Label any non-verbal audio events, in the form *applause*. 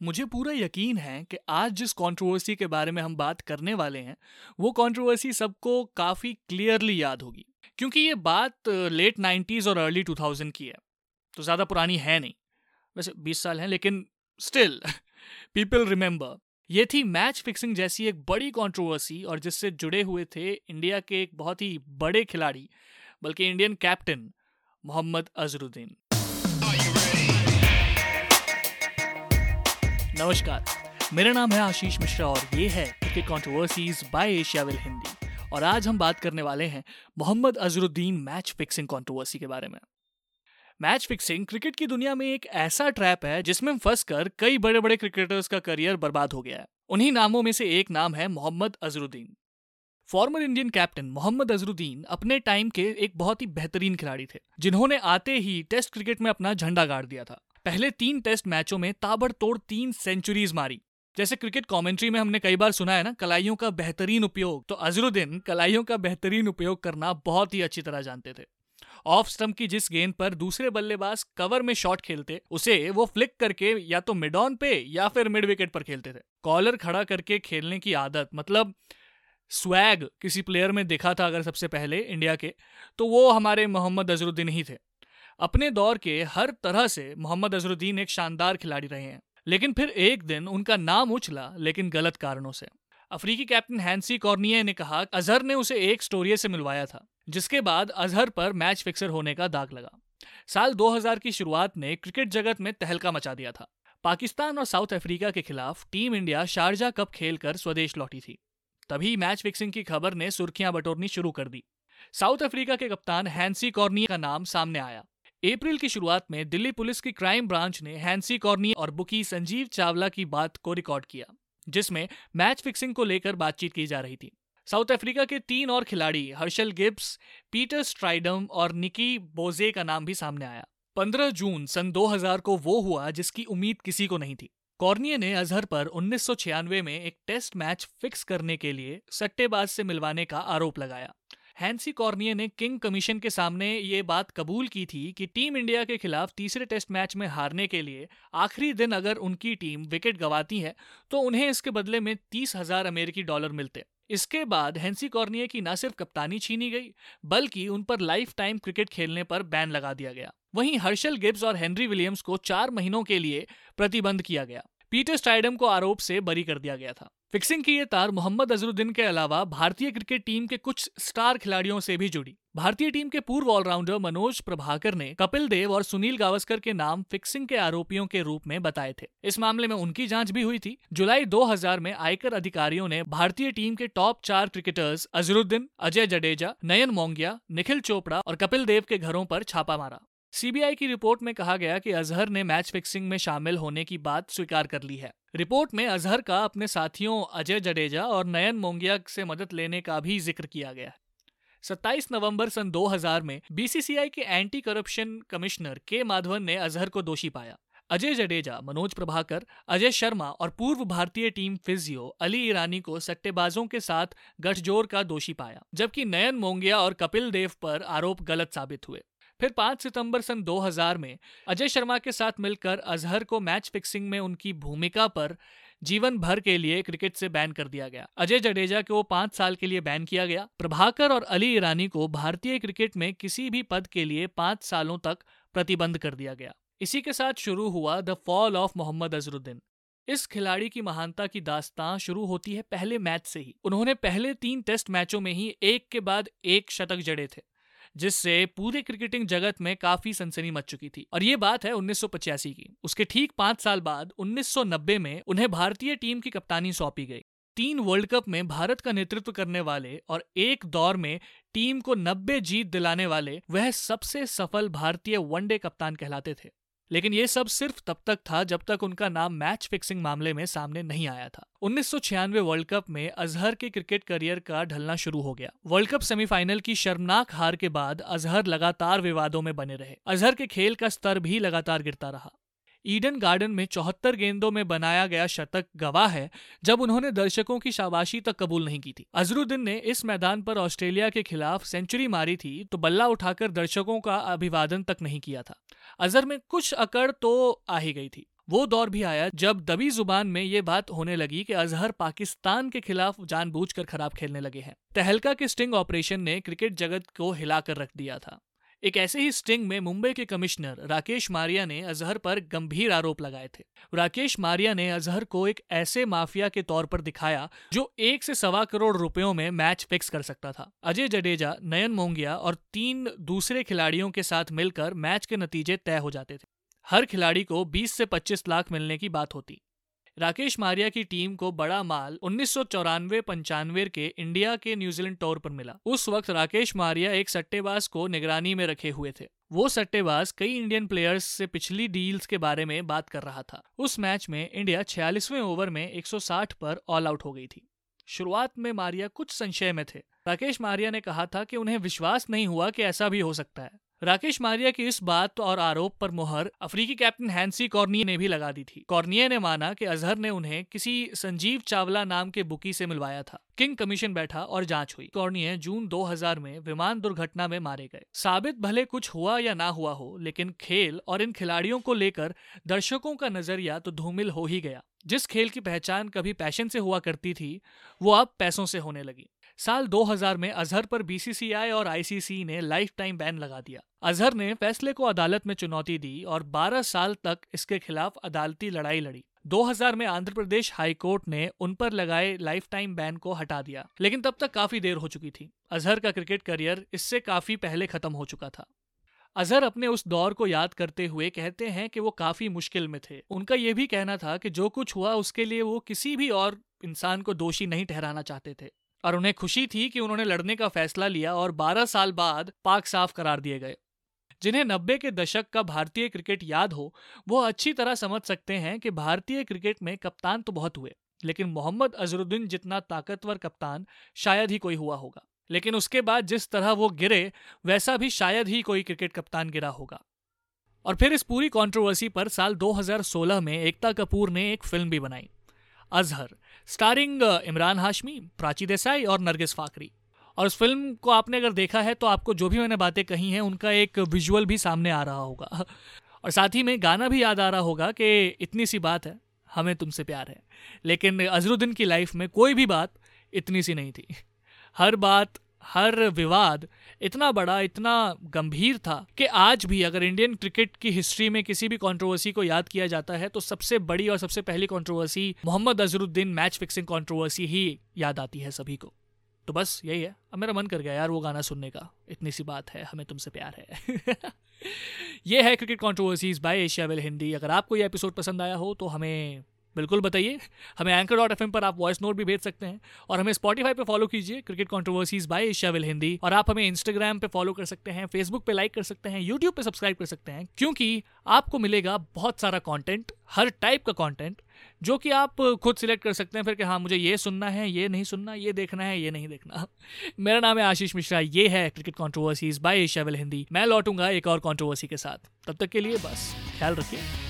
मुझे पूरा यकीन है कि आज जिस कंट्रोवर्सी के बारे में हम बात करने वाले हैं, वो कंट्रोवर्सी सबको काफ़ी क्लियरली याद होगी। क्योंकि ये बात लेट नाइन्टीज़ और अर्ली टू थाउज़ेंड की है। तो ज़्यादा पुरानी है नहीं। वैसे बीस साल हैं, लेकिन स्टिल पीपल रिमेंबर ये थी मैच फिक्सिंग जैसी एक बड़ी कंट्रोवर्सी और जिससे जुड़े हुए थे इंडिया के एक बहुत ही बड़े खिलाड़ी, बल्कि इंडियन कैप्टन मोहम्मद अजरुद्दीन। नमस्कार। मेरा नाम है आशीष मिश्रा और ये है cricket controversies by Asiaville Hindi और आज हम बात करने वाले हैं Mohammad Azharuddin match fixing controversy के बारे में। मैच फिक्सिंग क्रिकेट की दुनिया में एक ऐसा ट्रैप है जिसमें फंस कर कई बड़े बड़े क्रिकेटर्स का करियर बर्बाद हो गया है। उन्हीं नामों में से एक नाम है Mohammad Azharuddin. Former Indian captain Mohammad Azharuddin अपने टाइम के एक बहुत ही बेहतरीन खिलाड़ी थे, जिन्होंने आते ही टेस्ट क्रिकेट में अपना झंडा गाड़ दिया था। पहले तीन टेस्ट मैचों में ताबड़तोड़ तीन सेंचुरीज मारी। जैसे क्रिकेट कमेंट्री में हमने कई बार सुना है ना, कलाइयों का बेहतरीन उपयोग। तो अजरुद्दीन कलाइयों का बेहतरीन उपयोग करना बहुत ही अच्छी तरह जानते थे। ऑफ़ स्टम्प की जिस गेंद पर दूसरे बल्लेबाज कवर में शॉट खेलते, उसे वो फ्लिक करके या तो मिड ऑन पे या फिर मिड विकेट पर खेलते थे। कॉलर खड़ा करके खेलने की आदत मतलब स्वैग किसी प्लेयर में देखा था अगर सबसे पहले इंडिया के तो वो हमारे मोहम्मद अजरुद्दीन ही थे। अपने दौर के हर तरह से मोहम्मद अजरुद्दीन एक शानदार खिलाड़ी रहे हैं। लेकिन फिर एक दिन उनका नाम उछला, लेकिन गलत कारणों से। अफ्रीकी कैप्टन हैंसी कॉर्निया ने कहा, अजहर ने उसे एक स्टोरिये से मिलवाया था, जिसके बाद अजहर पर मैच फिक्सर होने का दाग लगा। साल 2000 की शुरुआत ने क्रिकेट जगत में तहलका मचा दिया था। पाकिस्तान और साउथ अफ्रीका के खिलाफ टीम इंडिया शारजा कप खेलकर स्वदेश लौटी थी। तभी मैच फिक्सिंग की खबर ने सुर्खियाँ बटोरनी शुरू कर दी। साउथ अफ्रीका के कप्तान हैंसी कॉर्निया का नाम सामने आया। अप्रैल की शुरुआत में दिल्ली पुलिस की क्राइम ब्रांच ने हैंसी कॉर्नी और बुकी संजीव चावला की बात को रिकॉर्ड किया, जिसमें मैच फिक्सिंग को लेकर बातचीत की जा रही थी। साउथ अफ्रीका के तीन और खिलाड़ी हर्षल गिब्स, पीटर स्ट्राइडम और निकी बोजे का नाम भी सामने आया। 15 जून सन 2000 को वो हुआ जिसकी उम्मीद किसी को नहीं थी। कॉर्निये ने अजहर पर उन्नीस सौ छियानवे में एक टेस्ट मैच फिक्स करने के लिए सट्टेबाज से मिलवाने का आरोप लगाया। हैंसी कॉर्नियर ने किंग कमीशन के सामने ये बात कबूल की थी कि टीम इंडिया के खिलाफ तीसरे टेस्ट मैच में हारने के लिए आखिरी दिन अगर उनकी टीम विकेट गवाती है तो उन्हें इसके बदले में तीस हज़ार अमेरिकी डॉलर मिलते। इसके बाद हैंसी कॉर्नियर की न सिर्फ़ कप्तानी छीनी गई, बल्कि उन पर लाइफ टाइम क्रिकेट खेलने पर बैन लगा दिया गया। वहीं हर्षल गिब्स और हेनरी विलियम्स को चार महीनों के लिए प्रतिबंध किया गया। पीटर स्टाइडम को आरोप से बरी कर दिया गया था। फिक्सिंग की ये तार मोहम्मद अजरुद्दीन के अलावा भारतीय क्रिकेट टीम के कुछ स्टार खिलाड़ियों से भी जुड़ी। भारतीय टीम के पूर्व ऑलराउंडर मनोज प्रभाकर ने कपिल देव और सुनील गावस्कर के नाम फिक्सिंग के आरोपियों के रूप में बताए थे। इस मामले में उनकी जाँच भी हुई थी। जुलाई 2000 में आयकर अधिकारियों ने भारतीय टीम के टॉप चार क्रिकेटर्स अजरुद्दीन, अजय जडेजा, नयन मोंगिया, निखिल चोपड़ा और कपिल देव के घरों पर छापा मारा। सीबीआई की रिपोर्ट में कहा गया कि अजहर ने मैच फिक्सिंग में शामिल होने की बात स्वीकार कर ली है। रिपोर्ट में अजहर का अपने साथियों अजय जडेजा और नयन मोंगिया से मदद लेने का भी ज़िक्र किया गया। है 27 नवंबर सन 2000 में बीसीसीआई के एंटी करप्शन कमिश्नर के माधवन ने अजहर को दोषी पाया। अजय जडेजा, मनोज प्रभाकर, अजय शर्मा और पूर्व भारतीय टीम फिजियो अली ईरानी को सट्टेबाजों के साथ गठजोड़ का दोषी पाया, जबकि नयन मोंगिया और कपिल देव पर आरोप गलत साबित हुए। फिर 5 सितंबर सन 2000 में अजय शर्मा के साथ मिलकर अजहर को मैच फिक्सिंग में उनकी भूमिका पर जीवन भर के लिए क्रिकेट से बैन कर दिया गया। अजय जडेजा को पाँच साल के लिए बैन किया गया। प्रभाकर और अली ईरानी को भारतीय क्रिकेट में किसी भी पद के लिए पाँच सालों तक प्रतिबंध कर दिया गया। इसी के साथ शुरू हुआ the fall of Mohammad Azharuddin इस खिलाड़ी की महानता की दास्तां शुरू होती है पहले मैच से ही। उन्होंने पहले तीन टेस्ट मैचों में ही एक के बाद एक शतक जड़े थे। जिससे पूरे क्रिकेटिंग जगत में काफ़ी सनसनी मच चुकी थी। और ये बात है उन्नीस की। उसके ठीक पाँच साल बाद 1990 में उन्हें भारतीय टीम की कप्तानी सौंपी गई। तीन वर्ल्ड कप में भारत का नेतृत्व करने वाले और एक दौर में टीम को 90 जीत दिलाने वाले वह सबसे सफल भारतीय वनडे कप्तान कहलाते थे। लेकिन ये सब सिर्फ़ तब तक था जब तक उनका नाम मैच फिक्सिंग मामले में सामने नहीं आया था। उन्नीस सौ छियानवे वर्ल्ड कप में अजहर के क्रिकेट करियर का ढलना शुरू हो गया। वर्ल्ड कप सेमीफाइनल की शर्मनाक हार के बाद अजहर लगातार विवादों में बने रहे। अजहर के खेल का स्तर भी लगातार गिरता रहा। ईडन गार्डन में चौहत्तर गेंदों में बनाया गया शतक गवाह है, जब उन्होंने दर्शकों की शाबाशी तक कबूल नहीं की थी। अजरुद्दीन ने इस मैदान पर ऑस्ट्रेलिया के खिलाफ सेंचुरी मारी थी तो बल्ला उठाकर दर्शकों का अभिवादन तक नहीं किया था। अजहर में कुछ अकड़ तो आ ही गई थी। वो दौर भी आया जब दबी ज़ुबान में ये बात होने लगी कि अजहर पाकिस्तान के खिलाफ जानबूझकर खराब खेलने लगे हैं। तहलका के स्टिंग ऑपरेशन ने क्रिकेट जगत को हिलाकर रख दिया था। एक ऐसे ही स्टिंग में मुंबई के कमिश्नर राकेश मारिया ने अजहर पर गंभीर आरोप लगाए थे। राकेश मारिया ने अजहर को एक ऐसे माफिया के तौर पर दिखाया, जो एक से सवा करोड़ रुपयों में मैच फिक्स कर सकता था। अजय जडेजा, नयन मोंगिया और तीन दूसरे खिलाड़ियों के साथ मिलकर मैच के नतीजे तय हो जाते थे। हर खिलाड़ी को 20 से 25 लाख मिलने की बात होती। राकेश मारिया की टीम को बड़ा माल उन्नीस सौ के इंडिया के न्यूजीलैंड टूर पर मिला। उस वक्त राकेश मारिया एक सट्टेबाज को निगरानी में रखे हुए थे। वो सट्टेबाज कई इंडियन प्लेयर्स से पिछली डील्स के बारे में बात कर रहा था। उस मैच में इंडिया छियालीसवें ओवर में 160 पर ऑल आउट हो गई थी। शुरुआत में मारिया कुछ संशय में थे। राकेश मारिया ने कहा था कि उन्हें विश्वास नहीं हुआ कि ऐसा भी हो सकता है। राकेश मारिया की इस बात और आरोप पर मुहर अफ्रीकी कैप्टन हैंसी कॉर्निया ने भी लगा दी थी। कॉर्निया ने माना कि अजहर ने उन्हें किसी संजीव चावला नाम के बुकी से मिलवाया था। किंग कमीशन बैठा और जाँच हुई। कॉर्निया जून 2000 में विमान दुर्घटना में मारे गए। साबित भले कुछ हुआ या ना हुआ हो, लेकिन खेल और इन खिलाड़ियों को लेकर दर्शकों का नज़रिया तो धूमिल हो ही गया। जिस खेल की पहचान कभी पैशन से हुआ करती थी, वो अब पैसों से होने लगी। साल 2000 में अजहर पर बीसीसीआई और आईसीसी ने लाइफ टाइम बैन लगा दिया। अजहर ने फैसले को अदालत में चुनौती दी और 12 साल तक इसके खिलाफ अदालती लड़ाई लड़ी। 2000 में आंध्र प्रदेश हाईकोर्ट ने उन पर लगाए लाइफ टाइम बैन को हटा दिया, लेकिन तब तक काफ़ी देर हो चुकी थी। अजहर का क्रिकेट करियर इससे काफ़ी पहले खत्म हो चुका था। अजहर अपने उस दौर को याद करते हुए कहते हैं कि वो काफ़ी मुश्किल में थे। उनका यह भी कहना था कि जो कुछ हुआ उसके लिए वो किसी भी और इंसान को दोषी नहीं ठहराना चाहते थे। और उन्हें खुशी थी कि उन्होंने लड़ने का फैसला लिया और 12 साल बाद पाक साफ़ करार दिए गए। जिन्हें नब्बे के दशक का भारतीय क्रिकेट याद हो, वो अच्छी तरह समझ सकते हैं कि भारतीय क्रिकेट में कप्तान तो बहुत हुए, लेकिन मोहम्मद अजरुद्दीन जितना ताकतवर कप्तान शायद ही कोई हुआ होगा। लेकिन उसके बाद जिस तरह वो गिरे, वैसा भी शायद ही कोई क्रिकेट कप्तान गिरा होगा। और फिर इस पूरी कंट्रोवर्सी पर साल 2016 में एकता कपूर ने एक फ़िल्म भी बनाई, अजहर। स्टारिंग इमरान हाशमी प्राची देसाई और नरगिस फाकरी और उस फ़िल्म को आपने अगर देखा है तो आपको जो भी मैंने बातें कही हैं, उनका एक विजुअल भी सामने आ रहा होगा. *laughs* और साथ ही में गाना भी याद आ रहा होगा कि इतनी सी बात है, हमें तुमसे प्यार है. लेकिन अजरुद्दीन की लाइफ में कोई भी बात इतनी सी नहीं थी. *laughs* हर बात हर विवाद इतना बड़ा, इतना गंभीर था कि आज भी अगर इंडियन क्रिकेट की हिस्ट्री में किसी भी कंट्रोवर्सी को याद किया जाता है तो सबसे बड़ी और सबसे पहली controversy Mohammad Azharuddin match fixing controversy ही याद आती है सभी को। तो बस यही है। अब मेरा मन कर गया यार वो गाना सुनने का। इतनी सी बात है, हमें तुमसे प्यार है। *laughs* ये है cricket controversies by Asiaville Hindi अगर आपको ये एपिसोड पसंद आया हो तो हमें बिल्कुल बताइए। हमें एंकर डॉट एफएम पर आप वॉइस नोट भी भेज सकते हैं और हमें स्पॉटीफाई पे फॉलो कीजिए cricket controversies by will Hindi और आप हमें इंस्टाग्राम पे फॉलो कर सकते हैं फेसबुक पे लाइक कर सकते हैं यूट्यूब पे सब्सक्राइब कर सकते हैं, क्योंकि आपको मिलेगा बहुत सारा कॉन्टेंट हर टाइप का कॉन्टेंट जो कि आप खुद सिलेक्ट कर सकते हैं, फिर कि हाँ मुझे ये सुनना है, ये नहीं सुनना, ये देखना है, ये नहीं देखना। मेरा नाम है आशीष मिश्रा, ये है cricket controversies by will Hindi मैं लौटूँगा एक और कॉन्ट्रोवर्सी के साथ। तब तक के लिए बस, ख्याल रखिए।